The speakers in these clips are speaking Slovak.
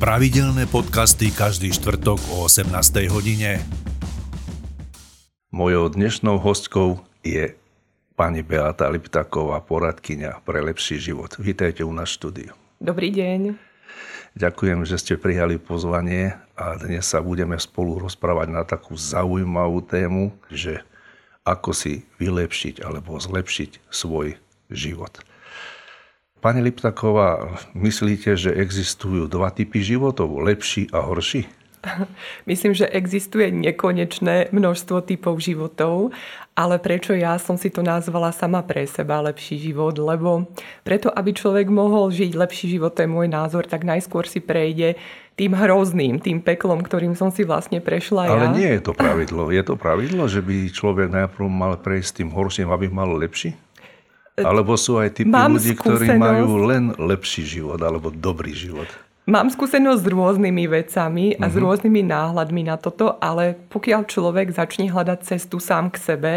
Pravidelné podcasty každý štvrtok o 18. hodine. Mojou dnešnou hostkou je pani Beata Liptaková, poradkyňa pre lepší život. Vítajte u nás štúdiu. Dobrý deň. Ďakujem, že ste prijali pozvanie a dnes sa budeme spolu rozprávať na takú zaujímavú tému, že ako si vylepšiť alebo zlepšiť svoj život. Pani Liptaková, myslíte, že existujú dva typy životov, lepší a horší? Myslím, že existuje nekonečné množstvo typov životov, ale prečo ja som si to nazvala sama pre seba lepší život? Lebo preto, aby človek mohol žiť lepší život, to je môj názor, tak najskôr si prejde tým hrozným, tým peklom, ktorým som si vlastne prešla ja. Ale ja. nie je to pravidlo. Je to pravidlo, že by človek najprv mal prejsť tým horším, aby mal lepší? Alebo sú aj typy Mám ľudí, ktorí majú len lepší život alebo dobrý život? Mám skúsenosť s rôznymi vecami a uh-huh. s mhm. rôznymi náhľadmi na toto, ale pokiaľ človek začne hľadať cestu sám k sebe,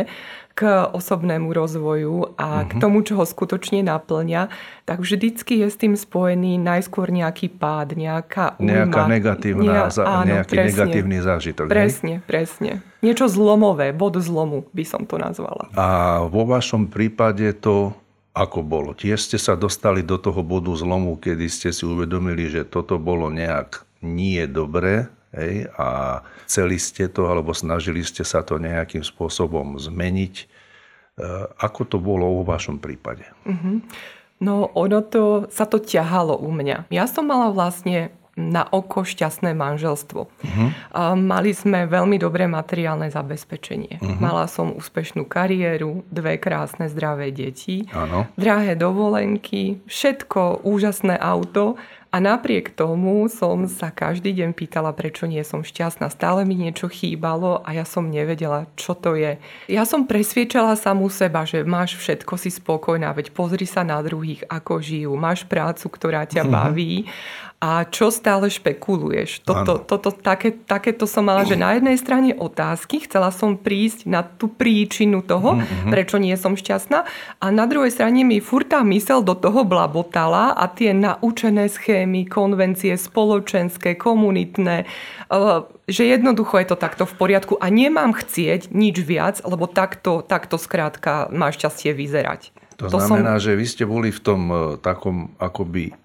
k osobnému rozvoju a uh-huh. k mhm. tomu, čo ho skutočne naplňa, tak vždycky je s tým spojený najskôr nejaký pád, nejaká újma. Nejaká negatívna, Nia, áno, nejaký presne, negatívny zážitok. Presne, ne? presne. Niečo zlomové, bod zlomu by som to nazvala. A vo vašom prípade to ako bolo? Tiež ste sa dostali do toho bodu zlomu, kedy ste si uvedomili, že toto bolo nejak nie dobré hej, a chceli ste to alebo snažili ste sa to nejakým spôsobom zmeniť. E, ako to bolo vo vašom prípade? Mm-hmm. No ono to, sa to ťahalo u mňa. Ja som mala vlastne na oko šťastné manželstvo. Uh-huh. Mali sme veľmi dobré materiálne zabezpečenie. Uh-huh. Mala som úspešnú kariéru, dve krásne zdravé deti, ano. drahé dovolenky, všetko úžasné auto a napriek tomu som sa každý deň pýtala, prečo nie som šťastná. Stále mi niečo chýbalo a ja som nevedela, čo to je. Ja som presviečala samú seba, že máš všetko si spokojná, veď pozri sa na druhých, ako žijú. Máš prácu, ktorá ťa mhm. baví a čo stále špekuluješ. Toto, toto, také, takéto som mala, že na jednej strane otázky, chcela som prísť na tú príčinu toho, mm-hmm. prečo nie som šťastná a na druhej strane mi furt tá mysel do toho blabotala a tie naučené schémy, konvencie spoločenské, komunitné, eh, že jednoducho je to takto v poriadku a nemám chcieť nič viac, lebo takto, takto skrátka má šťastie vyzerať. To, to znamená, som... že vy ste boli v tom eh, takom akoby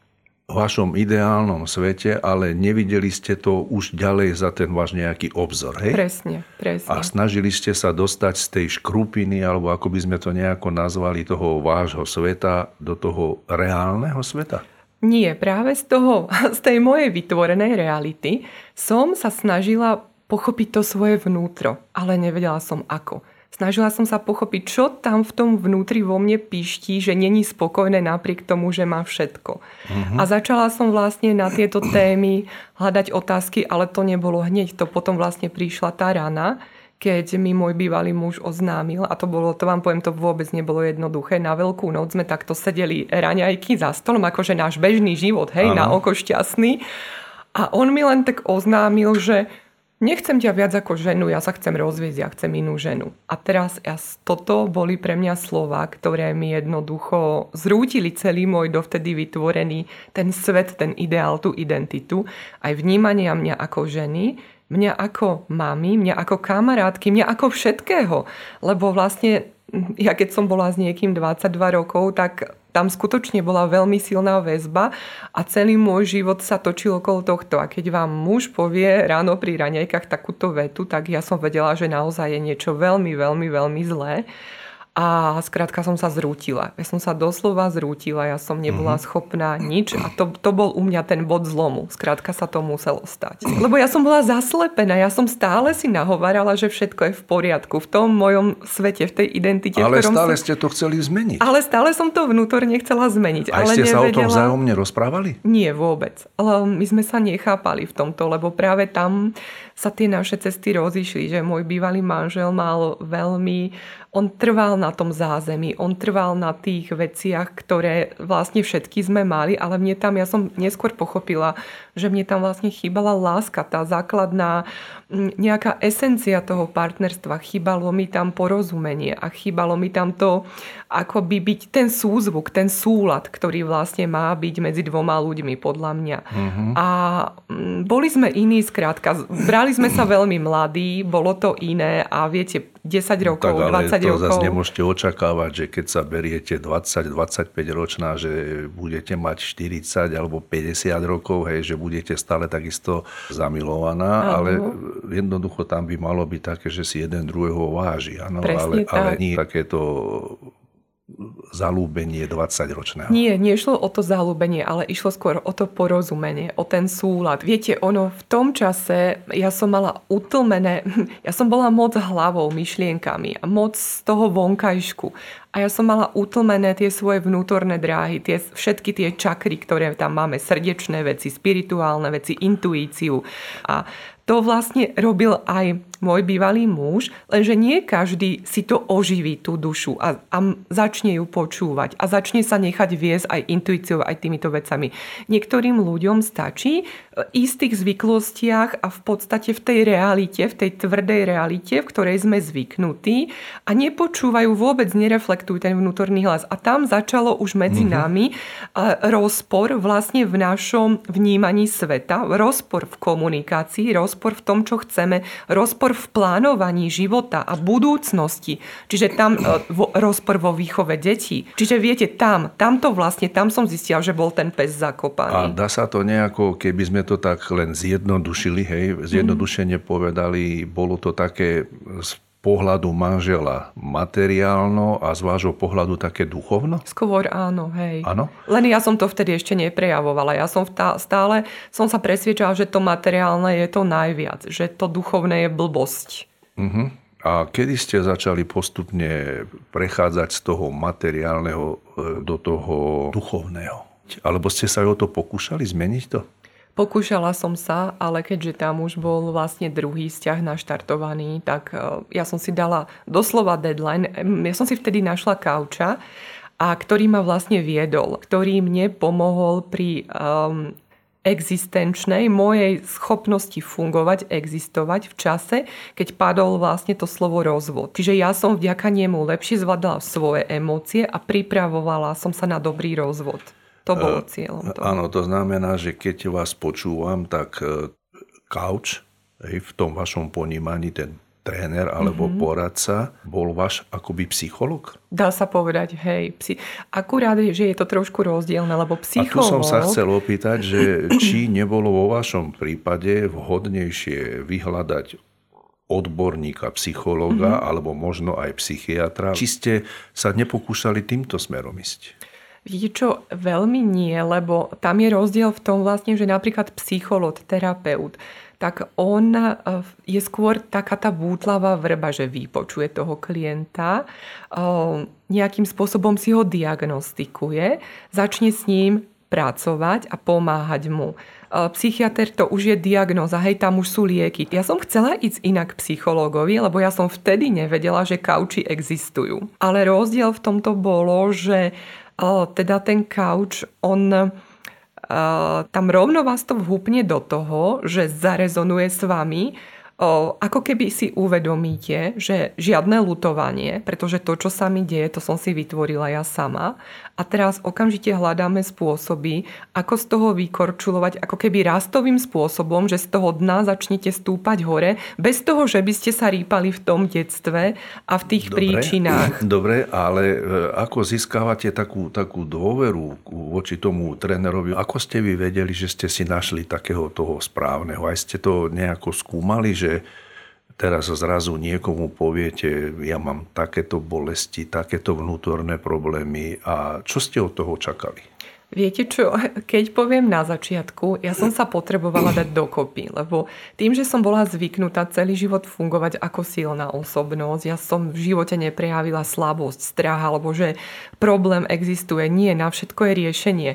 vašom ideálnom svete, ale nevideli ste to už ďalej za ten váš nejaký obzor, hej? Presne, presne. A snažili ste sa dostať z tej škrupiny, alebo ako by sme to nejako nazvali, toho vášho sveta do toho reálneho sveta? Nie, práve z toho, z tej mojej vytvorenej reality som sa snažila pochopiť to svoje vnútro, ale nevedela som ako. Snažila som sa pochopiť, čo tam v tom vnútri vo mne píšti, že není spokojné napriek tomu, že má všetko. Uh-huh. A začala som vlastne na tieto témy hľadať otázky, ale to nebolo hneď. To potom vlastne prišla tá rana, keď mi môj bývalý muž oznámil, a to bolo, to vám poviem, to vôbec nebolo jednoduché. Na veľkú noc sme takto sedeli raňajky za stolom, akože náš bežný život, hej, ano. na oko šťastný. A on mi len tak oznámil, že nechcem ťa viac ako ženu, ja sa chcem rozviesť, ja chcem inú ženu. A teraz ja, toto boli pre mňa slova, ktoré mi jednoducho zrútili celý môj dovtedy vytvorený ten svet, ten ideál, tú identitu, aj vnímania mňa ako ženy, mňa ako mami, mňa ako kamarátky, mňa ako všetkého. Lebo vlastne ja keď som bola s niekým 22 rokov, tak tam skutočne bola veľmi silná väzba a celý môj život sa točil okolo tohto. A keď vám muž povie ráno pri raňajkách takúto vetu, tak ja som vedela, že naozaj je niečo veľmi, veľmi, veľmi zlé. A skrátka som sa zrútila. Ja som sa doslova zrútila, ja som nebola mm-hmm. schopná nič a to, to bol u mňa ten bod zlomu. Skrátka sa to muselo stať. Lebo ja som bola zaslepená, ja som stále si nahovarala, že všetko je v poriadku v tom mojom svete, v tej identite. Ale stále som... ste to chceli zmeniť. Ale stále som to vnútorne chcela zmeniť. A ale ste nevedela... sa o tom vzájomne rozprávali? Nie, vôbec. Ale my sme sa nechápali v tomto, lebo práve tam sa tie naše cesty rozišli, že môj bývalý manžel mal veľmi on trval na tom zázemí, on trval na tých veciach, ktoré vlastne všetky sme mali, ale mne tam, ja som neskôr pochopila, že mne tam vlastne chýbala láska, tá základná nejaká esencia toho partnerstva. Chýbalo mi tam porozumenie a chýbalo mi tam to, ako by byť ten súzvuk, ten súlad, ktorý vlastne má byť medzi dvoma ľuďmi, podľa mňa. Uh-huh. A boli sme iní, skrátka, brali sme sa veľmi mladí, bolo to iné a viete, 10 rokov, tak, ale 20 to rokov. zase nemôžete očakávať, že keď sa beriete 20-25 ročná, že budete mať 40 alebo 50 rokov, hej, že budete stále takisto zamilovaná, ano. ale jednoducho tam by malo byť také, že si jeden druhého váži. Ano, ale, ale nie takéto zalúbenie 20-ročného. Nie, nešlo o to zalúbenie, ale išlo skôr o to porozumenie, o ten súlad. Viete, ono v tom čase, ja som mala utlmené, ja som bola moc hlavou, myšlienkami a moc z toho vonkajšku. A ja som mala utlmené tie svoje vnútorné dráhy, tie, všetky tie čakry, ktoré tam máme, srdečné veci, spirituálne veci, intuíciu. A to vlastne robil aj môj bývalý muž, lenže nie každý si to oživí, tú dušu a, a začne ju počúvať a začne sa nechať viesť aj intuíciou, aj týmito vecami. Niektorým ľuďom stačí istých zvyklostiach a v podstate v tej realite, v tej tvrdej realite, v ktorej sme zvyknutí a nepočúvajú vôbec, nereflektujú ten vnútorný hlas. A tam začalo už medzi mm-hmm. nami rozpor vlastne v našom vnímaní sveta, rozpor v komunikácii, rozpor v tom, čo chceme, rozpor v plánovaní života a budúcnosti. Čiže tam e, rozpor vo výchove detí. Čiže viete, tam, tam to vlastne, tam som zistila, že bol ten pes zakopaný. A dá sa to nejako, keby sme to tak len zjednodušili, hej, zjednodušene povedali, bolo to také pohľadu manžela materiálno a z vášho pohľadu také duchovno? Skôr áno, hej. Áno? Len ja som to vtedy ešte neprejavovala. Ja som stále som sa presviečala, že to materiálne je to najviac, že to duchovné je blbosť. Uh-huh. A kedy ste začali postupne prechádzať z toho materiálneho e, do toho duchovného? Alebo ste sa o to pokúšali zmeniť to? Pokúšala som sa, ale keďže tam už bol vlastne druhý vzťah naštartovaný, tak e, ja som si dala doslova deadline. Ja som si vtedy našla kauča, a ktorý ma vlastne viedol, ktorý mne pomohol pri um, existenčnej mojej schopnosti fungovať, existovať v čase, keď padol vlastne to slovo rozvod. Čiže ja som vďaka nemu lepšie zvládala svoje emócie a pripravovala som sa na dobrý rozvod. To bolo e, cieľom toho. Áno, to znamená, že keď vás počúvam, tak e, couch v tom vašom ponímaní, ten tréner alebo mm-hmm. poradca bol váš akoby psycholog? Dá sa povedať, hej. Psi... Akurát, že je to trošku rozdielne, lebo psycholog... A tu som sa chcel opýtať, že či nebolo vo vašom prípade vhodnejšie vyhľadať odborníka, psychologa mm-hmm. alebo možno aj psychiatra. Či ste sa nepokúšali týmto smerom ísť? Viete čo, veľmi nie, lebo tam je rozdiel v tom vlastne, že napríklad psychológ, terapeut, tak on e, je skôr taká tá bútlavá vrba, že vypočuje toho klienta, e, nejakým spôsobom si ho diagnostikuje, začne s ním pracovať a pomáhať mu. E, psychiatr to už je diagnoza, hej, tam už sú lieky. Ja som chcela ísť inak psychológovi, lebo ja som vtedy nevedela, že kauči existujú. Ale rozdiel v tomto bolo, že teda ten couch, on tam rovno vás to vhupne do toho, že zarezonuje s vami, ako keby si uvedomíte, že žiadne lutovanie, pretože to, čo sa mi deje, to som si vytvorila ja sama. A teraz okamžite hľadáme spôsoby, ako z toho vykorčulovať, ako keby rastovým spôsobom, že z toho dna začnete stúpať hore, bez toho, že by ste sa rýpali v tom detstve a v tých dobre, príčinách. Dobre, ale e, ako získavate takú, takú dôveru voči tomu trénerovi? Ako ste vy vedeli, že ste si našli takého toho správneho? Aj ste to nejako skúmali, že že teraz zrazu niekomu poviete, ja mám takéto bolesti, takéto vnútorné problémy a čo ste od toho čakali? Viete čo, keď poviem na začiatku, ja som sa potrebovala dať dokopy, lebo tým, že som bola zvyknutá celý život fungovať ako silná osobnosť, ja som v živote neprejavila slabosť, strach, alebo že problém existuje. Nie, na všetko je riešenie.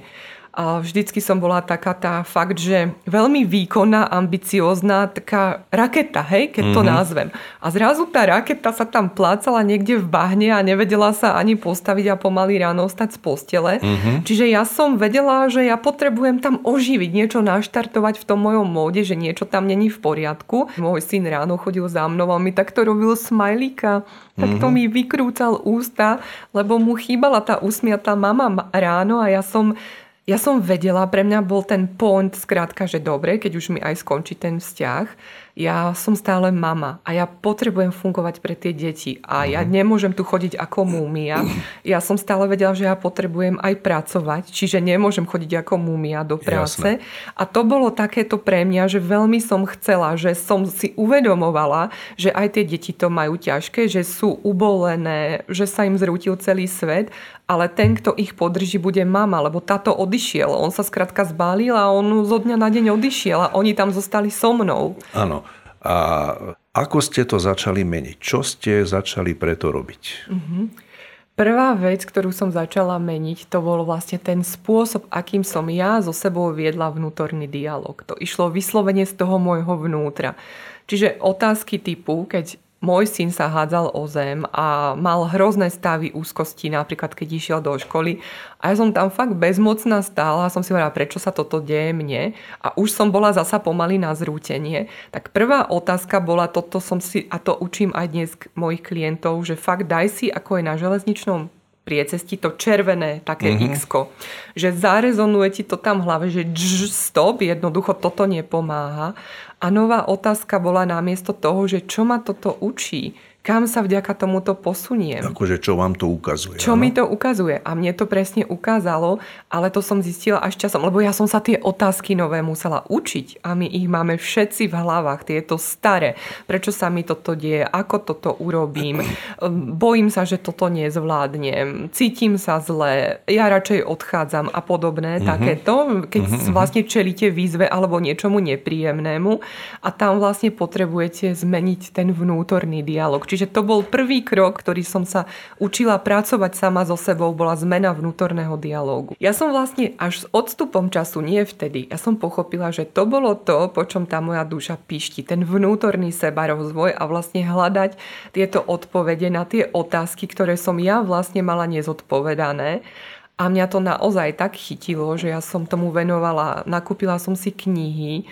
A vždycky som bola taká tá fakt, že veľmi výkonná, ambiciózna, taká raketa, hej, keď to mm-hmm. názvem. A zrazu tá raketa sa tam plácala niekde v bahne a nevedela sa ani postaviť a pomaly ráno stať z postele. Mm-hmm. Čiže ja som vedela, že ja potrebujem tam oživiť, niečo naštartovať v tom mojom móde, že niečo tam není v poriadku. Môj syn ráno chodil za mnou a mi takto robil smajlíka, takto mm-hmm. mi vykrúcal ústa, lebo mu chýbala tá usmiatá mama ráno a ja som ja som vedela, pre mňa bol ten point skrátka, že dobre, keď už mi aj skončí ten vzťah, ja som stále mama a ja potrebujem fungovať pre tie deti a ja mhm. nemôžem tu chodiť ako múmia. Ja som stále vedela, že ja potrebujem aj pracovať, čiže nemôžem chodiť ako múmia do práce. Jasne. A to bolo takéto pre mňa, že veľmi som chcela, že som si uvedomovala, že aj tie deti to majú ťažké, že sú ubolené, že sa im zrútil celý svet, ale ten, kto ich podrží, bude mama, lebo táto odišiel. On sa skrátka zbálil a on zo dňa na deň odišiel a oni tam zostali so mnou. Áno. A ako ste to začali meniť? Čo ste začali preto robiť? Uh-huh. Prvá vec, ktorú som začala meniť, to bol vlastne ten spôsob, akým som ja so sebou viedla vnútorný dialog. To išlo vyslovene z toho môjho vnútra. Čiže otázky typu, keď môj syn sa hádzal o zem a mal hrozné stavy úzkosti, napríklad keď išiel do školy. A ja som tam fakt bezmocná stála a som si hovorila, prečo sa toto deje mne. A už som bola zasa pomaly na zrútenie. Tak prvá otázka bola, toto som si, a to učím aj dnes mojich klientov, že fakt daj si, ako je na železničnom priecesti to červené také mm-hmm. x že zarezonuje ti to tam v hlave, že dž, stop, jednoducho toto nepomáha. A nová otázka bola namiesto toho, že čo ma toto učí, kam sa vďaka tomuto posuniem. Akože čo vám to ukazuje? Čo ano? mi to ukazuje. A mne to presne ukázalo, ale to som zistila až časom, lebo ja som sa tie otázky nové musela učiť a my ich máme všetci v hlavách, tieto staré. Prečo sa mi toto deje, ako toto urobím, bojím sa, že toto nezvládnem, cítim sa zle, ja radšej odchádzam a podobné uh-huh. takéto, keď uh-huh. vlastne čelíte výzve alebo niečomu nepríjemnému a tam vlastne potrebujete zmeniť ten vnútorný dialog Čiže to bol prvý krok, ktorý som sa učila pracovať sama so sebou, bola zmena vnútorného dialógu. Ja som vlastne až s odstupom času, nie vtedy, ja som pochopila, že to bolo to, po čom tá moja duša pišti, ten vnútorný seba rozvoj a vlastne hľadať tieto odpovede na tie otázky, ktoré som ja vlastne mala nezodpovedané. A mňa to naozaj tak chytilo, že ja som tomu venovala, nakúpila som si knihy,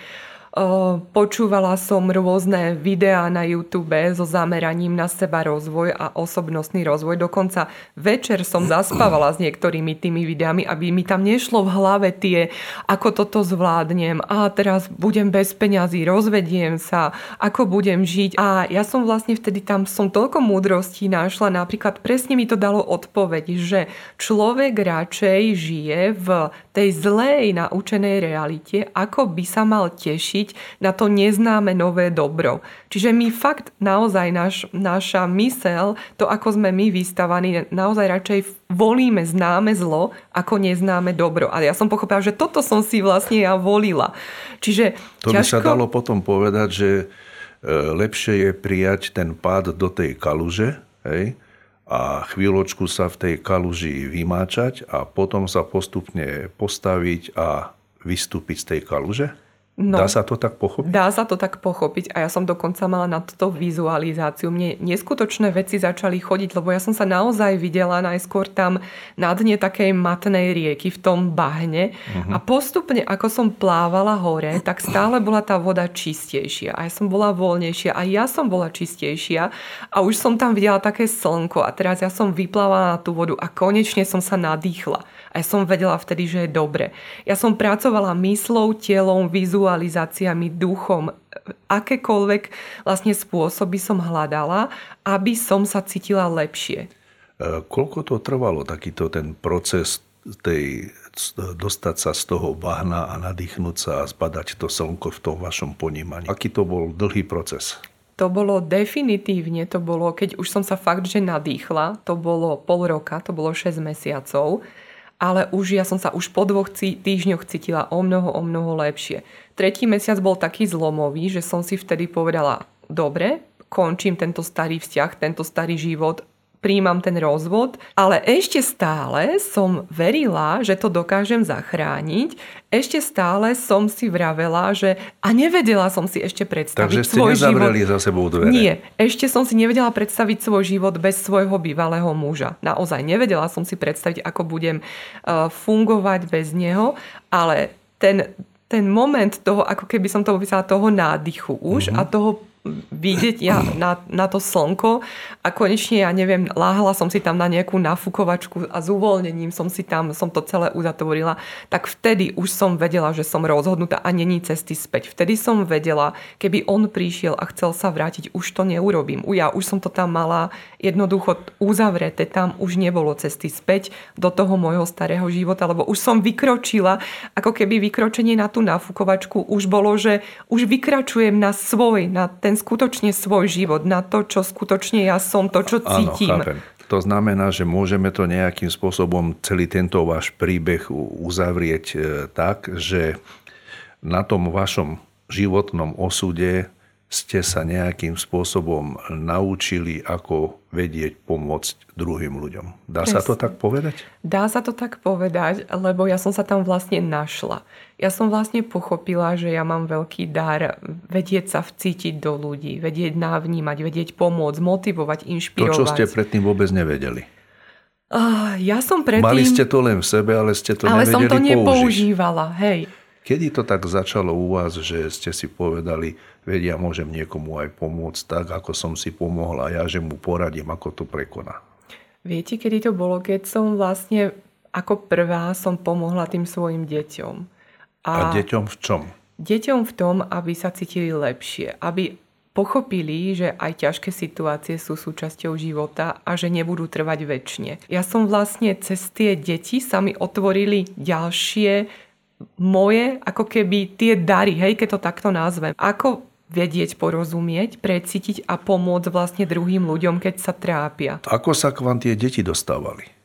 Počúvala som rôzne videá na YouTube so zameraním na seba rozvoj a osobnostný rozvoj. Dokonca večer som zaspávala s niektorými tými videami, aby mi tam nešlo v hlave tie, ako toto zvládnem a teraz budem bez peňazí, rozvediem sa, ako budem žiť. A ja som vlastne vtedy tam som toľko múdrostí našla, napríklad presne mi to dalo odpoveď, že človek radšej žije v tej zlej naučenej realite, ako by sa mal tešiť na to neznáme nové dobro. Čiže my fakt naozaj naš, naša mysel, to ako sme my vystavaní, naozaj radšej volíme známe zlo ako neznáme dobro. A ja som pochopila, že toto som si vlastne ja volila. Čiže to ťažko... by sa dalo potom povedať, že e, lepšie je prijať ten pád do tej kaluže, hej, a chvíľočku sa v tej kaluži vymáčať a potom sa postupne postaviť a vystúpiť z tej kaluže? No, dá sa to tak pochopiť? Dá sa to tak pochopiť a ja som dokonca mala na toto vizualizáciu. Mne neskutočné veci začali chodiť, lebo ja som sa naozaj videla najskôr tam na dne takej matnej rieky v tom bahne uh-huh. a postupne ako som plávala hore, tak stále bola tá voda čistejšia a ja som bola voľnejšia a ja som bola čistejšia a už som tam videla také slnko a teraz ja som vyplávala na tú vodu a konečne som sa nadýchla. A ja som vedela vtedy, že je dobre. Ja som pracovala myslou, telom, vizualizáciami, duchom, akékoľvek vlastne spôsoby som hľadala, aby som sa cítila lepšie. E, koľko to trvalo, takýto ten proces tej, dostať sa z toho bahna a nadýchnúť sa a zbadať to slnko v tom vašom ponímaní? Aký to bol dlhý proces? To bolo definitívne, to bolo, keď už som sa fakt, že nadýchla, to bolo pol roka, to bolo 6 mesiacov ale už ja som sa už po dvoch týždňoch cítila o mnoho, o mnoho lepšie. Tretí mesiac bol taký zlomový, že som si vtedy povedala, dobre, končím tento starý vzťah, tento starý život, príjmam ten rozvod, ale ešte stále som verila, že to dokážem zachrániť. Ešte stále som si vravela, že a nevedela som si ešte predstaviť Takže ste svoj život. za sebou dvere. Nie, ešte som si nevedela predstaviť svoj život bez svojho bývalého muža. Naozaj nevedela som si predstaviť, ako budem uh, fungovať bez neho, ale ten, ten moment toho, ako keby som to opísala, toho nádychu už mm-hmm. a toho vidieť ja na, na to slnko a konečne, ja neviem, láhla som si tam na nejakú nafukovačku a s uvoľnením som si tam, som to celé uzatvorila, tak vtedy už som vedela, že som rozhodnutá a není cesty späť. Vtedy som vedela, keby on prišiel a chcel sa vrátiť, už to neurobím. Ja už som to tam mala jednoducho uzavreté, tam už nebolo cesty späť do toho môjho starého života, lebo už som vykročila, ako keby vykročenie na tú nafukovačku už bolo, že už vykračujem na svoj, na ten ten skutočne svoj život, na to, čo skutočne ja som, to, čo cítim. Áno, chápem. To znamená, že môžeme to nejakým spôsobom celý tento váš príbeh uzavrieť e, tak, že na tom vašom životnom osude ste sa nejakým spôsobom naučili, ako vedieť pomôcť druhým ľuďom. Dá Presne. sa to tak povedať? Dá sa to tak povedať, lebo ja som sa tam vlastne našla. Ja som vlastne pochopila, že ja mám veľký dar vedieť sa vcítiť do ľudí, vedieť návnímať, vedieť pomôcť, motivovať, inšpirovať. To, čo ste predtým vôbec nevedeli. Uh, ja som predtým... Mali ste to len v sebe, ale ste to ale nevedeli som to použiť. nepoužívala, hej. Kedy to tak začalo u vás, že ste si povedali, vedia, môžem niekomu aj pomôcť tak, ako som si pomohla ja, že mu poradím, ako to prekoná? Viete, kedy to bolo? Keď som vlastne ako prvá som pomohla tým svojim deťom. A, a deťom v čom? Deťom v tom, aby sa cítili lepšie, aby pochopili, že aj ťažké situácie sú súčasťou života a že nebudú trvať väčšine. Ja som vlastne cez tie deti sa mi otvorili ďalšie moje ako keby tie dary, hej, keď to takto nazvem. Ako vedieť, porozumieť, precítiť a pomôcť vlastne druhým ľuďom, keď sa trápia. Ako sa k vám tie deti dostávali?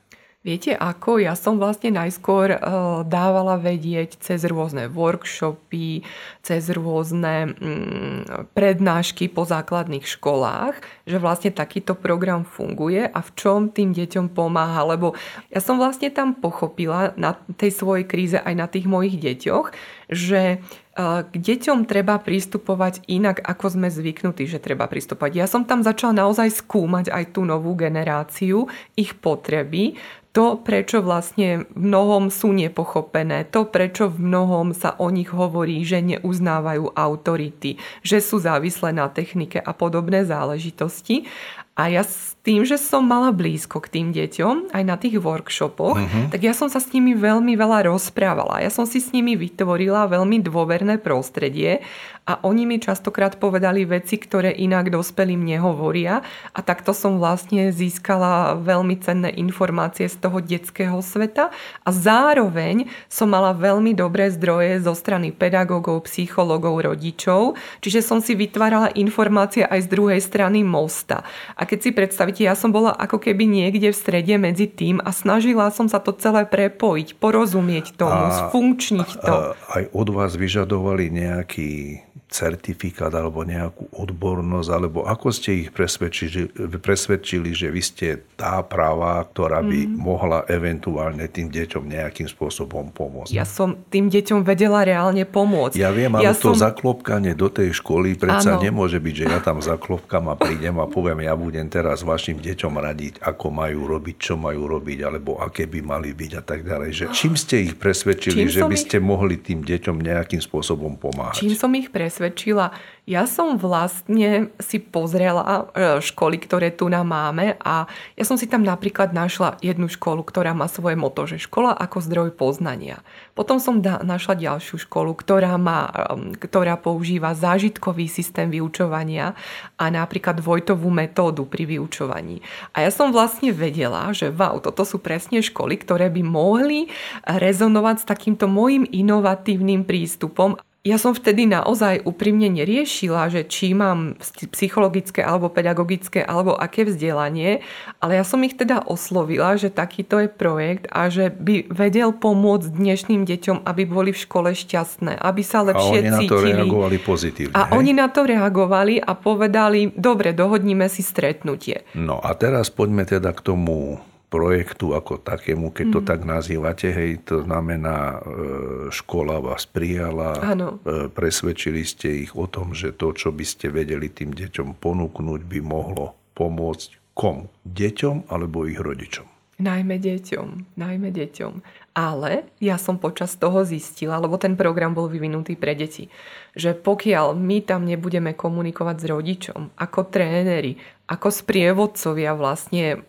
Viete ako? Ja som vlastne najskôr uh, dávala vedieť cez rôzne workshopy, cez rôzne um, prednášky po základných školách, že vlastne takýto program funguje a v čom tým deťom pomáha. Lebo ja som vlastne tam pochopila na tej svojej kríze aj na tých mojich deťoch, že k deťom treba pristupovať inak, ako sme zvyknutí, že treba pristupovať. Ja som tam začala naozaj skúmať aj tú novú generáciu, ich potreby, to, prečo vlastne v mnohom sú nepochopené, to, prečo v mnohom sa o nich hovorí, že neuznávajú autority, že sú závislé na technike a podobné záležitosti. A ja s tým, že som mala blízko k tým deťom, aj na tých workshopoch, uh-huh. tak ja som sa s nimi veľmi veľa rozprávala. Ja som si s nimi vytvorila veľmi dôverné prostredie a oni mi častokrát povedali veci, ktoré inak dospelým nehovoria a takto som vlastne získala veľmi cenné informácie z toho detského sveta a zároveň som mala veľmi dobré zdroje zo strany pedagógov, psychológov, rodičov, čiže som si vytvárala informácie aj z druhej strany mosta. A keď si predstavíte, ja som bola ako keby niekde v strede medzi tým a snažila som sa to celé prepojiť, porozumieť tomu, a, sfunkčniť to. A, aj od vás vyžadovali nejaký certifikát alebo nejakú odbornosť, alebo ako ste ich presvedčili, presvedčili že vy ste tá práva, ktorá by mm. mohla eventuálne tým deťom nejakým spôsobom pomôcť. Ja som tým deťom vedela reálne pomôcť. Ja viem, ale ja to som... zaklopkanie do tej školy predsa ano. nemôže byť, že ja tam zaklopkám a prídem a poviem, ja budem teraz vašim deťom radiť, ako majú robiť, čo majú robiť, alebo aké by mali byť a tak ďalej. Že čím ste ich presvedčili, čím že by ich... ste mohli tým deťom nejakým spôsobom pomáhať? Čím som ich presvedčila? Presvedčila. Ja som vlastne si pozrela e, školy, ktoré tu nám máme a ja som si tam napríklad našla jednu školu, ktorá má svoje moto, že škola ako zdroj poznania. Potom som da, našla ďalšiu školu, ktorá, má, ktorá používa zážitkový systém vyučovania a napríklad Vojtovú metódu pri vyučovaní. A ja som vlastne vedela, že wow, toto sú presne školy, ktoré by mohli rezonovať s takýmto môjim inovatívnym prístupom ja som vtedy naozaj úprimne neriešila, že či mám psychologické alebo pedagogické alebo aké vzdelanie, ale ja som ich teda oslovila, že takýto je projekt a že by vedel pomôcť dnešným deťom, aby boli v škole šťastné, aby sa lepšie cítili. A oni na to reagovali pozitívne. A hej? oni na to reagovali a povedali, dobre, dohodníme si stretnutie. No a teraz poďme teda k tomu projektu ako takému, keď to mm. tak nazývate, hej, to znamená, e, škola vás prijala, ano. E, presvedčili ste ich o tom, že to, čo by ste vedeli tým deťom ponúknuť, by mohlo pomôcť komu? Deťom alebo ich rodičom? Najmä deťom, najmä deťom. Ale ja som počas toho zistila, lebo ten program bol vyvinutý pre deti, že pokiaľ my tam nebudeme komunikovať s rodičom, ako tréneri, ako sprievodcovia vlastne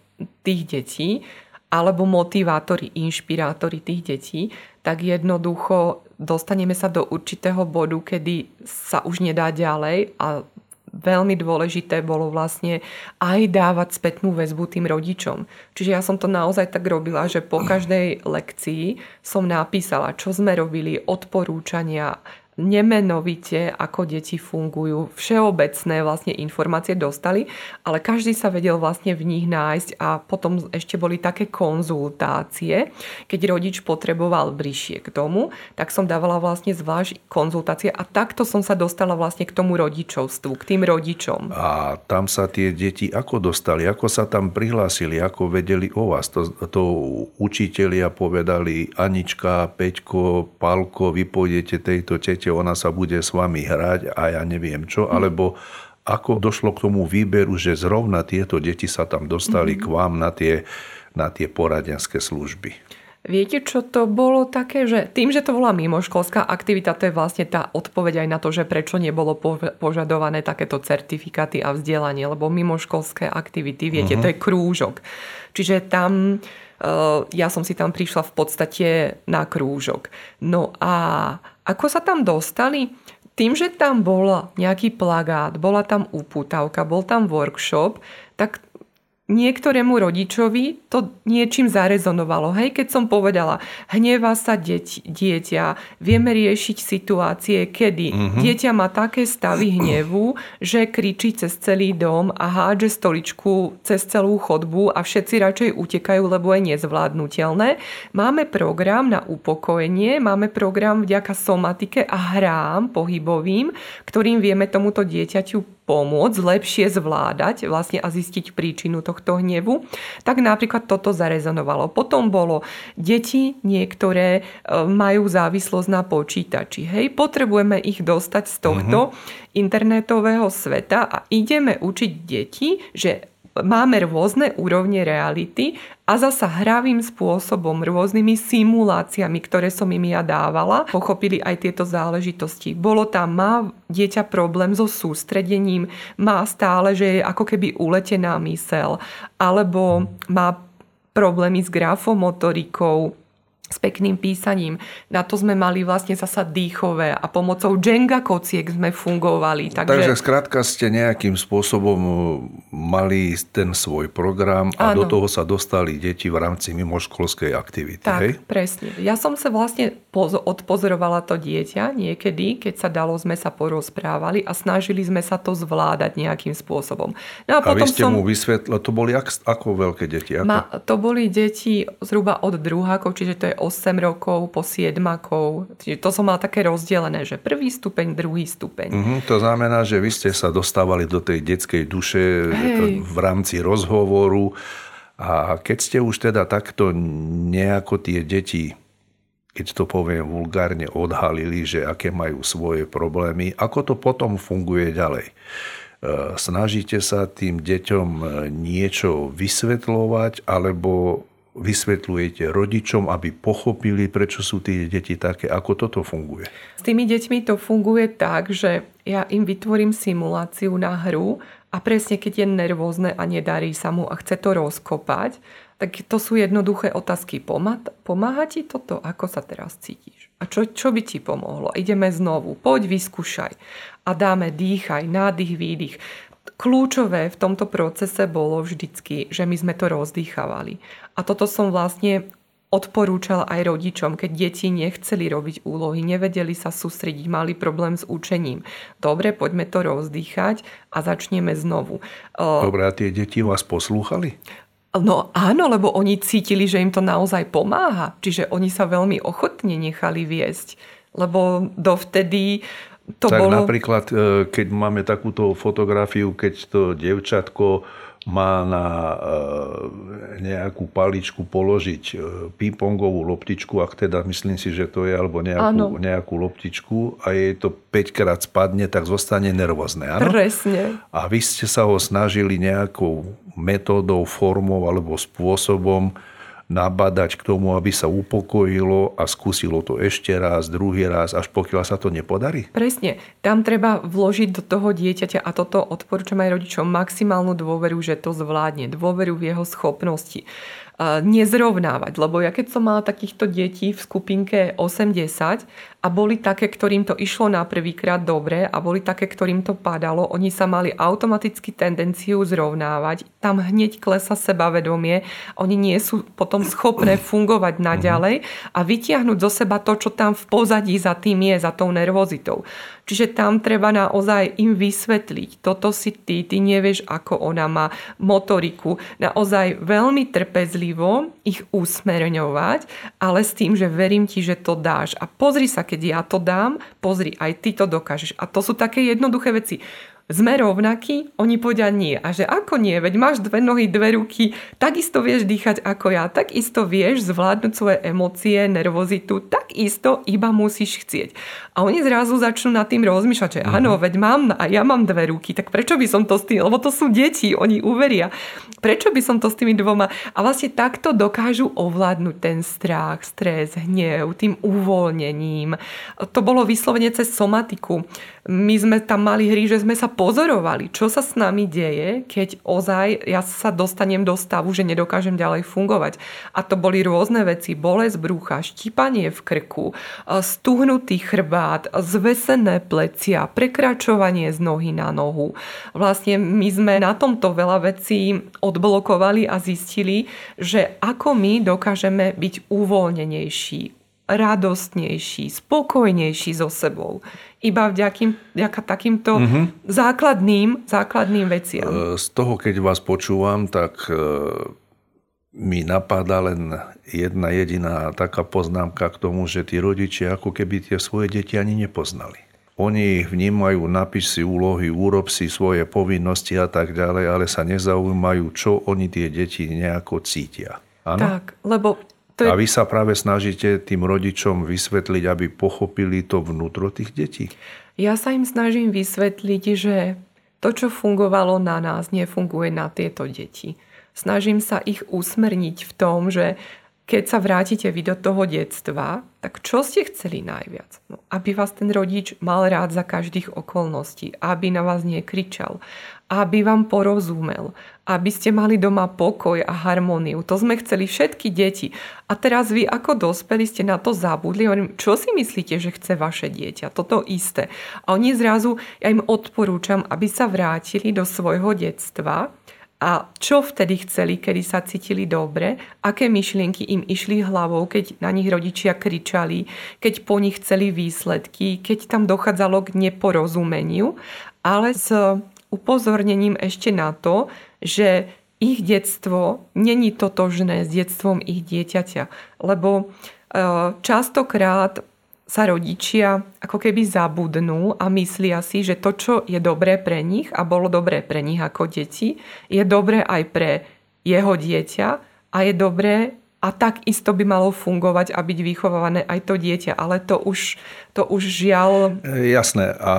tých detí, alebo motivátori, inšpirátori tých detí, tak jednoducho dostaneme sa do určitého bodu, kedy sa už nedá ďalej a veľmi dôležité bolo vlastne aj dávať spätnú väzbu tým rodičom. Čiže ja som to naozaj tak robila, že po každej lekcii som napísala, čo sme robili, odporúčania, nemenovite, ako deti fungujú. Všeobecné vlastne informácie dostali, ale každý sa vedel vlastne v nich nájsť a potom ešte boli také konzultácie. Keď rodič potreboval bližšie k tomu, tak som dávala vlastne zvlášť konzultácie a takto som sa dostala vlastne k tomu rodičovstvu, k tým rodičom. A tam sa tie deti ako dostali, ako sa tam prihlásili, ako vedeli o vás. To, to učitelia povedali Anička, Peťko, Palko, vy pôjdete tejto tete proste ona sa bude s vami hrať a ja neviem čo, alebo ako došlo k tomu výberu, že zrovna tieto deti sa tam dostali mm-hmm. k vám na tie, na tie poradenské služby? Viete, čo to bolo také, že tým, že to bola mimoškolská aktivita, to je vlastne tá odpoveď aj na to, že prečo nebolo požadované takéto certifikáty a vzdelanie, lebo mimoškolské aktivity, viete, uh-huh. to je krúžok. Čiže tam Eh, ja som si tam prišla v podstate na krúžok. No a ako sa tam dostali? Tým, že tam bol nejaký plagát, bola tam upútavka, bol tam workshop, tak niektorému rodičovi to niečím zarezonovalo. Hej, keď som povedala, hnevá sa deť, dieťa, vieme riešiť situácie, kedy uh-huh. dieťa má také stavy hnevu, že kričí cez celý dom a hádže stoličku cez celú chodbu a všetci radšej utekajú, lebo je nezvládnutelné. Máme program na upokojenie, máme program vďaka somatike a hrám pohybovým, ktorým vieme tomuto dieťaťu pomôcť lepšie zvládať vlastne a zistiť príčinu tohto hnevu, tak napríklad toto zarezonovalo. Potom bolo, deti niektoré e, majú závislosť na počítači. Hej, potrebujeme ich dostať z tohto uh-huh. internetového sveta a ideme učiť deti, že máme rôzne úrovne reality a zasa hravým spôsobom, rôznymi simuláciami, ktoré som im ja dávala, pochopili aj tieto záležitosti. Bolo tam, má dieťa problém so sústredením, má stále, že je ako keby uletená mysel, alebo má problémy s grafomotorikou, s pekným písaním. Na to sme mali vlastne zasa dýchové a pomocou Jenga kociek sme fungovali. Takže, Takže skrátka ste nejakým spôsobom uh, mali ten svoj program a ano. do toho sa dostali deti v rámci mimoškolskej aktivity. Tak, hej? presne. Ja som sa vlastne odpozorovala to dieťa niekedy, keď sa dalo, sme sa porozprávali a snažili sme sa to zvládať nejakým spôsobom. No a, a potom vy ste som... mu vysvetlili, to boli ak, ako veľké deti? Ako? Ma, to boli deti zhruba od druhákov, čiže to je 8 rokov po 7 Čiže to som mal také rozdelené, že prvý stupeň, druhý stupeň. Uh-huh, to znamená, že vy ste sa dostávali do tej detskej duše Hej. v rámci rozhovoru a keď ste už teda takto nejako tie deti keď to poviem vulgárne, odhalili, že aké majú svoje problémy, ako to potom funguje ďalej. E, snažíte sa tým deťom niečo vysvetľovať, alebo vysvetľujete rodičom, aby pochopili, prečo sú tie deti také, ako toto funguje? S tými deťmi to funguje tak, že ja im vytvorím simuláciu na hru a presne keď je nervózne a nedarí sa mu a chce to rozkopať, tak to sú jednoduché otázky. Pomáha ti toto? Ako sa teraz cítiš? A čo, čo by ti pomohlo? Ideme znovu. Poď, vyskúšaj. A dáme dýchaj, nádych, výdych. Kľúčové v tomto procese bolo vždycky, že my sme to rozdýchavali. A toto som vlastne odporúčal aj rodičom, keď deti nechceli robiť úlohy, nevedeli sa sústrediť, mali problém s učením. Dobre, poďme to rozdýchať a začneme znovu. Dobre, a tie deti vás poslúchali? No áno, lebo oni cítili, že im to naozaj pomáha. Čiže oni sa veľmi ochotne nechali viesť. Lebo dovtedy to tak bolo... napríklad, e, keď máme takúto fotografiu, keď to devčatko má na e, nejakú paličku položiť e, pingpongovú loptičku, ak teda myslím si, že to je, alebo nejakú, nejakú loptičku a jej to 5 krát spadne, tak zostane nervózne. Áno? Presne. A vy ste sa ho snažili nejakou metódou, formou alebo spôsobom nabadať k tomu, aby sa upokojilo a skúsilo to ešte raz, druhý raz, až pokiaľ sa to nepodarí? Presne. Tam treba vložiť do toho dieťaťa a toto odporúčam aj rodičom maximálnu dôveru, že to zvládne, dôveru v jeho schopnosti nezrovnávať. Lebo ja keď som mala takýchto detí v skupinke 80 a boli také, ktorým to išlo na prvýkrát dobre a boli také, ktorým to padalo, oni sa mali automaticky tendenciu zrovnávať. Tam hneď klesa sebavedomie. Oni nie sú potom schopné fungovať naďalej a vytiahnuť zo seba to, čo tam v pozadí za tým je, za tou nervozitou. Čiže tam treba naozaj im vysvetliť, toto si ty, ty nevieš, ako ona má motoriku. Naozaj veľmi trpezlivo ich usmerňovať, ale s tým, že verím ti, že to dáš. A pozri sa, keď ja to dám, pozri, aj ty to dokážeš. A to sú také jednoduché veci sme rovnakí? Oni povedia nie. A že ako nie? Veď máš dve nohy, dve ruky, takisto vieš dýchať ako ja, takisto vieš zvládnuť svoje emócie, nervozitu, takisto iba musíš chcieť. A oni zrazu začnú nad tým rozmýšľať, že áno, mhm. veď mám, a ja mám dve ruky, tak prečo by som to s tým, lebo to sú deti, oni uveria. Prečo by som to s tými dvoma? A vlastne takto dokážu ovládnuť ten strach, stres, hnev, tým uvoľnením. To bolo vyslovene cez somatiku. My sme tam mali hry, že sme sa pozorovali, čo sa s nami deje, keď ozaj ja sa dostanem do stavu, že nedokážem ďalej fungovať. A to boli rôzne veci. Bolesť brúcha, štípanie v krku, stuhnutý chrbát, zvesené plecia, prekračovanie z nohy na nohu. Vlastne my sme na tomto veľa vecí odblokovali a zistili, že ako my dokážeme byť uvoľnenejší, radostnejší, spokojnejší so sebou. Iba vďakým, vďaka takýmto mm-hmm. základným, základným veciam. E, z toho, keď vás počúvam, tak e, mi napadá len jedna jediná taká poznámka k tomu, že tí rodičia ako keby tie svoje deti ani nepoznali. Oni ich vnímajú, napíš si úlohy, urob si svoje povinnosti a tak ďalej, ale sa nezaujímajú, čo oni tie deti nejako cítia. Ano? Tak, lebo to je... A vy sa práve snažíte tým rodičom vysvetliť, aby pochopili to vnútro tých detí? Ja sa im snažím vysvetliť, že to, čo fungovalo na nás, nefunguje na tieto deti. Snažím sa ich usmerniť v tom, že keď sa vrátite vy do toho detstva, tak čo ste chceli najviac? No, aby vás ten rodič mal rád za každých okolností, aby na vás nekričal, aby vám porozumel, aby ste mali doma pokoj a harmóniu. To sme chceli všetky deti. A teraz vy ako dospeli ste na to zabudli. Čo si myslíte, že chce vaše dieťa? Toto isté. A oni zrazu, ja im odporúčam, aby sa vrátili do svojho detstva a čo vtedy chceli, kedy sa cítili dobre, aké myšlienky im išli hlavou, keď na nich rodičia kričali, keď po nich chceli výsledky, keď tam dochádzalo k neporozumeniu, ale s upozornením ešte na to, že ich detstvo není totožné s detstvom ich dieťaťa. Lebo e, častokrát sa rodičia ako keby zabudnú a myslia si, že to, čo je dobré pre nich a bolo dobré pre nich ako deti, je dobré aj pre jeho dieťa a je dobré a takisto by malo fungovať a byť vychovávané aj to dieťa. Ale to už, to už žiaľ... E, jasné. A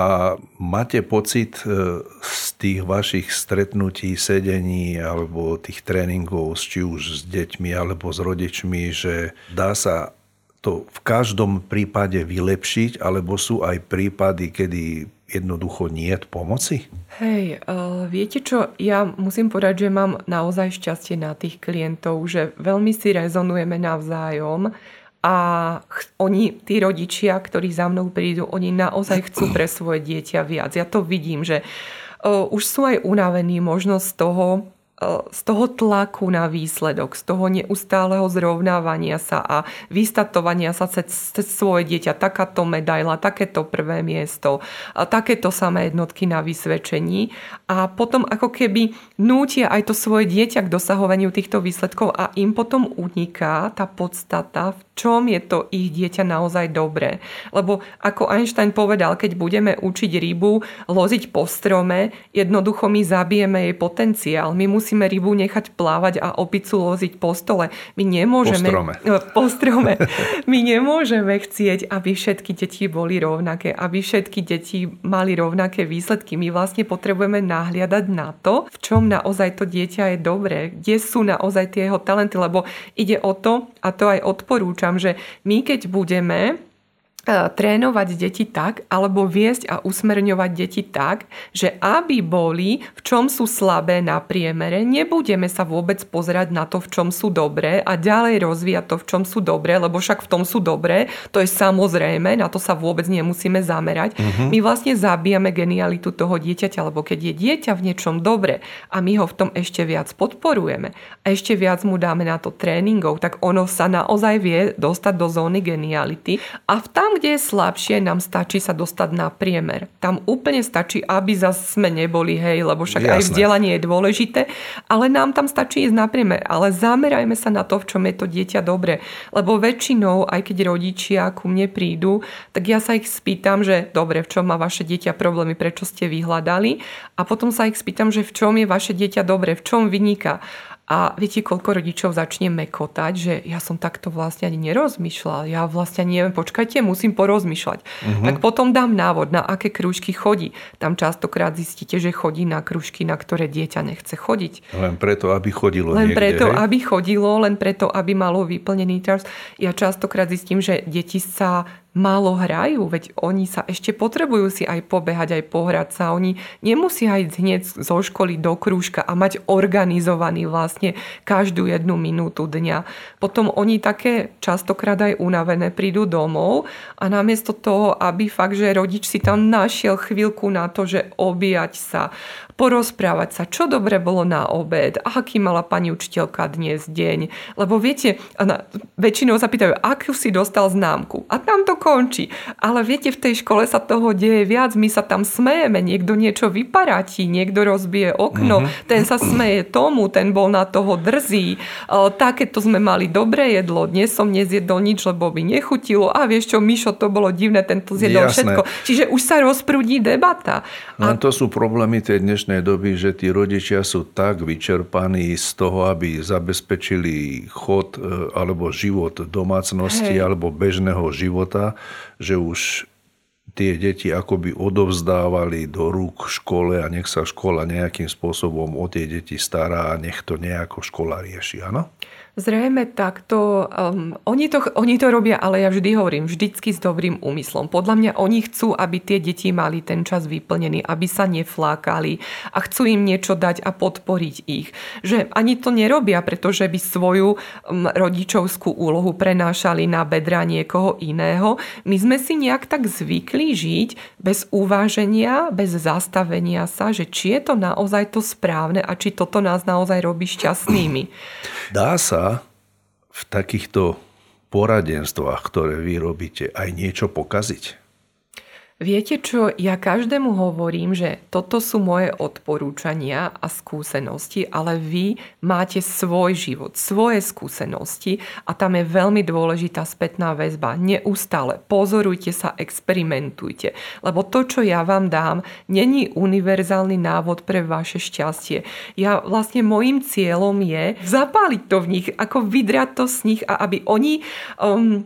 máte pocit e, z tých vašich stretnutí, sedení alebo tých tréningov, či už s deťmi alebo s rodičmi, že dá sa to v každom prípade vylepšiť, alebo sú aj prípady, kedy jednoducho nie pomoci? Hej, uh, viete čo, ja musím povedať, že mám naozaj šťastie na tých klientov, že veľmi si rezonujeme navzájom a ch- oni, tí rodičia, ktorí za mnou prídu, oni naozaj chcú pre svoje dieťa viac. Ja to vidím, že uh, už sú aj unavení možno z toho, z toho tlaku na výsledok, z toho neustáleho zrovnávania sa a vystatovania sa cez, cez svoje dieťa, takáto medaila, takéto prvé miesto, takéto samé jednotky na vysvedčení a potom ako keby nútia aj to svoje dieťa k dosahovaniu týchto výsledkov a im potom uniká tá podstata, v čom je to ich dieťa naozaj dobré. Lebo ako Einstein povedal, keď budeme učiť rybu loziť po strome, jednoducho my zabijeme jej potenciál. My musíme musíme rybu nechať plávať a opicu loziť po stole. My nemôžeme... Po strome. Po strome. My nemôžeme chcieť, aby všetky deti boli rovnaké, aby všetky deti mali rovnaké výsledky. My vlastne potrebujeme nahliadať na to, v čom naozaj to dieťa je dobré, kde sú naozaj tie jeho talenty, lebo ide o to, a to aj odporúčam, že my keď budeme trénovať deti tak, alebo viesť a usmerňovať deti tak, že aby boli, v čom sú slabé na priemere, nebudeme sa vôbec pozerať na to, v čom sú dobré a ďalej rozvíjať to, v čom sú dobré, lebo však v tom sú dobré, to je samozrejme, na to sa vôbec nemusíme zamerať. Uh-huh. My vlastne zabijame genialitu toho dieťaťa, lebo keď je dieťa v niečom dobre a my ho v tom ešte viac podporujeme a ešte viac mu dáme na to tréningov, tak ono sa naozaj vie dostať do zóny geniality a v tam tam, kde je slabšie, nám stačí sa dostať na priemer. Tam úplne stačí, aby zase sme neboli, hej, lebo však Jasné. aj vzdelanie je dôležité, ale nám tam stačí ísť na priemer. Ale zamerajme sa na to, v čom je to dieťa dobre. Lebo väčšinou, aj keď rodičia ku mne prídu, tak ja sa ich spýtam, že dobre, v čom má vaše dieťa problémy, prečo ste vyhľadali a potom sa ich spýtam, že v čom je vaše dieťa dobre, v čom vyniká. A viete, koľko rodičov začne mekotať, že ja som takto vlastne ani nerozmýšľal. Ja vlastne neviem, počkajte, musím porozmýšľať. Uh-huh. Tak potom dám návod, na aké krúžky chodí. Tam častokrát zistíte, že chodí na krúžky, na ktoré dieťa nechce chodiť. Len preto, aby chodilo Len niekde, preto, hej? aby chodilo, len preto, aby malo vyplnený čas. Ja častokrát zistím, že deti sa málo hrajú, veď oni sa ešte potrebujú si aj pobehať, aj pohrať sa. Oni nemusia ísť hneď zo školy do krúžka a mať organizovaný vlastne každú jednu minútu dňa. Potom oni také častokrát aj unavené prídu domov a namiesto toho, aby fakt, že rodič si tam našiel chvíľku na to, že objať sa, porozprávať sa, čo dobre bolo na obed, aký mala pani učiteľka dnes deň. Lebo viete, väčšinou sa pýtajú, akú si dostal známku. A tam to končí. Ale viete, v tej škole sa toho deje viac, my sa tam smejeme, niekto niečo vyparatí, niekto rozbije okno, mm-hmm. ten sa smeje tomu, ten bol na toho drzý. Takéto sme mali dobré jedlo, dnes som nezjedol nič, lebo by nechutilo. A vieš čo, Mišo, to bolo divné, tento zjedol Jasné. všetko. Čiže už sa rozprúdi debata. A... to sú problémy tej dnešnej doby, že tí rodičia sú tak vyčerpaní z toho, aby zabezpečili chod e, alebo život domácnosti Hej. alebo bežného života, že už tie deti akoby odovzdávali do rúk škole a nech sa škola nejakým spôsobom o tie deti stará a nech to nejako škola rieši, áno? Zrejme takto. Um, oni, to, oni to robia, ale ja vždy hovorím, vždycky s dobrým úmyslom. Podľa mňa oni chcú, aby tie deti mali ten čas vyplnený, aby sa neflákali a chcú im niečo dať a podporiť ich. Že ani to nerobia, pretože by svoju um, rodičovskú úlohu prenášali na bedra niekoho iného. My sme si nejak tak zvykli žiť bez uváženia, bez zastavenia sa, že či je to naozaj to správne a či toto nás naozaj robí šťastnými. Dá sa v takýchto poradenstvách, ktoré vy robíte, aj niečo pokaziť? Viete čo, ja každému hovorím, že toto sú moje odporúčania a skúsenosti, ale vy máte svoj život, svoje skúsenosti a tam je veľmi dôležitá spätná väzba. Neustále pozorujte sa, experimentujte, lebo to, čo ja vám dám, není univerzálny návod pre vaše šťastie. Ja vlastne môjim cieľom je zapáliť to v nich, ako vydrať to z nich a aby oni um,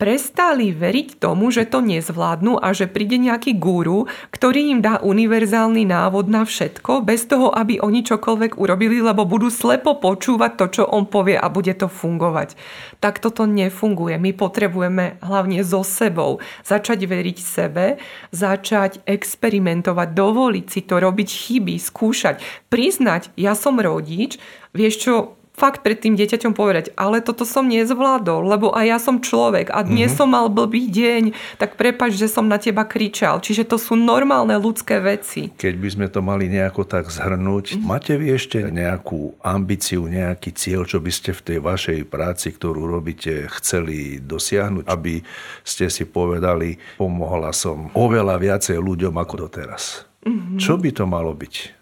prestali veriť tomu, že to nezvládnu a že príde nejaký guru, ktorý im dá univerzálny návod na všetko, bez toho, aby oni čokoľvek urobili, lebo budú slepo počúvať to, čo on povie a bude to fungovať. Tak toto nefunguje. My potrebujeme hlavne so sebou začať veriť sebe, začať experimentovať, dovoliť si to, robiť chyby, skúšať, priznať, ja som rodič, vieš čo, fakt pred tým dieťaťom povedať, ale toto som nezvládol, lebo aj ja som človek a dnes mm-hmm. som mal blbý deň, tak prepač, že som na teba kričal. Čiže to sú normálne ľudské veci. Keď by sme to mali nejako tak zhrnúť, mm-hmm. máte vy ešte nejakú ambíciu, nejaký cieľ, čo by ste v tej vašej práci, ktorú robíte, chceli dosiahnuť, aby ste si povedali, pomohla som oveľa viacej ľuďom ako doteraz. Mm-hmm. Čo by to malo byť?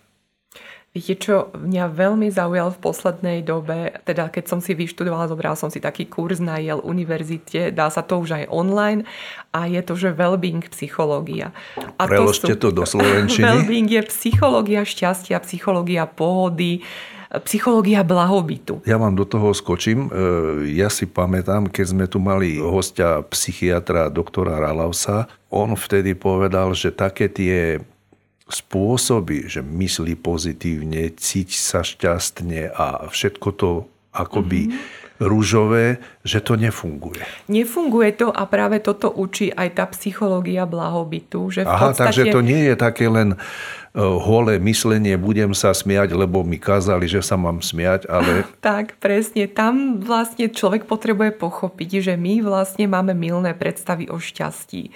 Viete, čo mňa veľmi zaujal v poslednej dobe, teda keď som si vyštudovala, zobral som si taký kurz na Yale univerzite, dá sa to už aj online a je to, že well-being psychológia. A Preložte to, sú, to do slovenčiny. Well-being je psychológia šťastia, psychológia pohody, psychológia blahobytu. Ja vám do toho skočím. E, ja si pamätám, keď sme tu mali hostia psychiatra doktora Ralausa, on vtedy povedal, že také tie spôsoby, že myslí pozitívne, cíť sa šťastne a všetko to akoby mm-hmm. rúžové, že to nefunguje. Nefunguje to a práve toto učí aj tá psychológia blahobytu. Že v Aha, podstate... takže to nie je také len e, holé myslenie, budem sa smiať, lebo mi kázali, že sa mám smiať, ale... tak, presne. Tam vlastne človek potrebuje pochopiť, že my vlastne máme milné predstavy o šťastí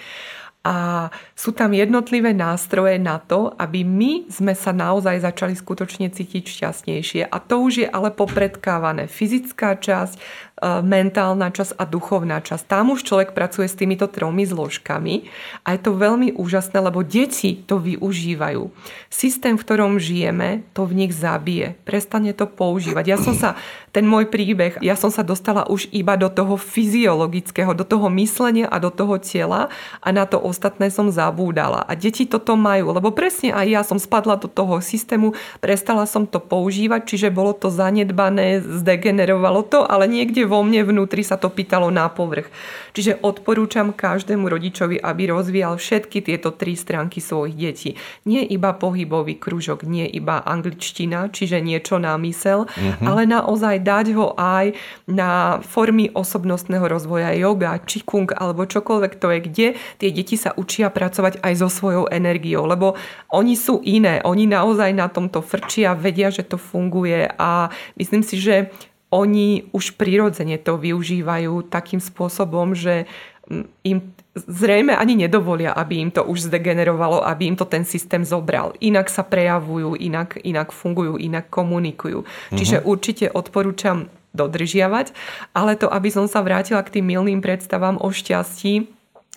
a sú tam jednotlivé nástroje na to, aby my sme sa naozaj začali skutočne cítiť šťastnejšie. A to už je ale popredkávané. Fyzická časť, mentálna časť a duchovná časť. Tam už človek pracuje s týmito tromi zložkami a je to veľmi úžasné, lebo deti to využívajú. Systém, v ktorom žijeme, to v nich zabije. Prestane to používať. Ja som sa, ten môj príbeh, ja som sa dostala už iba do toho fyziologického, do toho myslenia a do toho tela a na to ostatné som zabúdala. A deti toto majú, lebo presne aj ja som spadla do toho systému, prestala som to používať, čiže bolo to zanedbané, zdegenerovalo to, ale niekde vo mne vnútri sa to pýtalo na povrch. Čiže odporúčam každému rodičovi, aby rozvíjal všetky tieto tri stránky svojich detí. Nie iba pohybový kružok, nie iba angličtina, čiže niečo na mysel, uh-huh. ale naozaj dať ho aj na formy osobnostného rozvoja, yoga, čikung alebo čokoľvek to je, kde tie deti sa učia pracovať aj so svojou energiou, lebo oni sú iné, oni naozaj na tomto frčia, vedia, že to funguje a myslím si, že oni už prirodzene to využívajú takým spôsobom, že mm, im zrejme ani nedovolia, aby im to už zdegenerovalo, aby im to ten systém zobral. Inak sa prejavujú, inak, inak fungujú, inak komunikujú. Mm-hmm. Čiže určite odporúčam dodržiavať, ale to, aby som sa vrátila k tým milným predstavám o šťastí,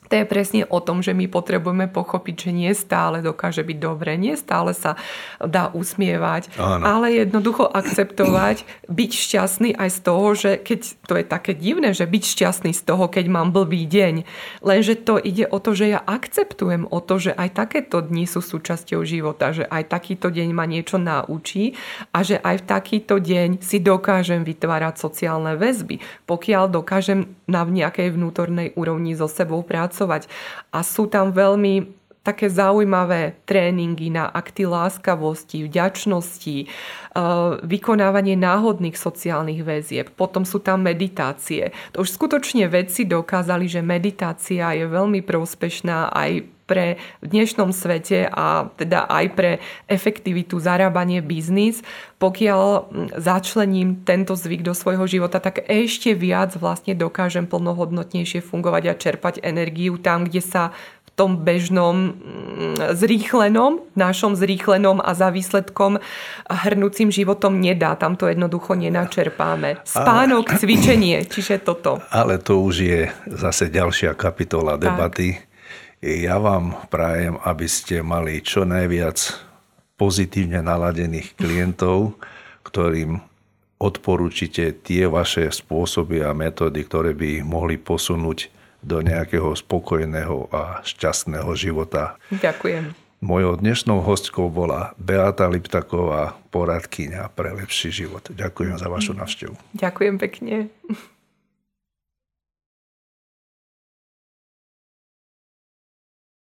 to je presne o tom, že my potrebujeme pochopiť, že nie stále dokáže byť dobre, nie stále sa dá usmievať, Áno. ale jednoducho akceptovať, byť šťastný aj z toho, že keď to je také divné, že byť šťastný z toho, keď mám blbý deň, lenže to ide o to, že ja akceptujem o to, že aj takéto dni sú súčasťou života, že aj takýto deň ma niečo naučí a že aj v takýto deň si dokážem vytvárať sociálne väzby, pokiaľ dokážem na nejakej vnútornej úrovni so sebou pracovať. A sú tam veľmi také zaujímavé tréningy na akty láskavosti, vďačnosti, e, vykonávanie náhodných sociálnych väzieb. Potom sú tam meditácie. To už skutočne vedci dokázali, že meditácia je veľmi prospešná aj pre v dnešnom svete a teda aj pre efektivitu zarábanie biznis. Pokiaľ začlením tento zvyk do svojho života, tak ešte viac vlastne dokážem plnohodnotnejšie fungovať a čerpať energiu tam, kde sa v tom bežnom zrýchlenom, našom zrýchlenom a za výsledkom hrnúcim životom nedá. Tam to jednoducho nenačerpáme. Spánok, ale... cvičenie, čiže toto. Ale to už je zase ďalšia kapitola debaty. Tak ja vám prajem, aby ste mali čo najviac pozitívne naladených klientov, ktorým odporúčite tie vaše spôsoby a metódy, ktoré by ich mohli posunúť do nejakého spokojného a šťastného života. Ďakujem. Mojou dnešnou hostkou bola Beata Liptaková, poradkyňa pre lepší život. Ďakujem za vašu návštevu. Ďakujem pekne.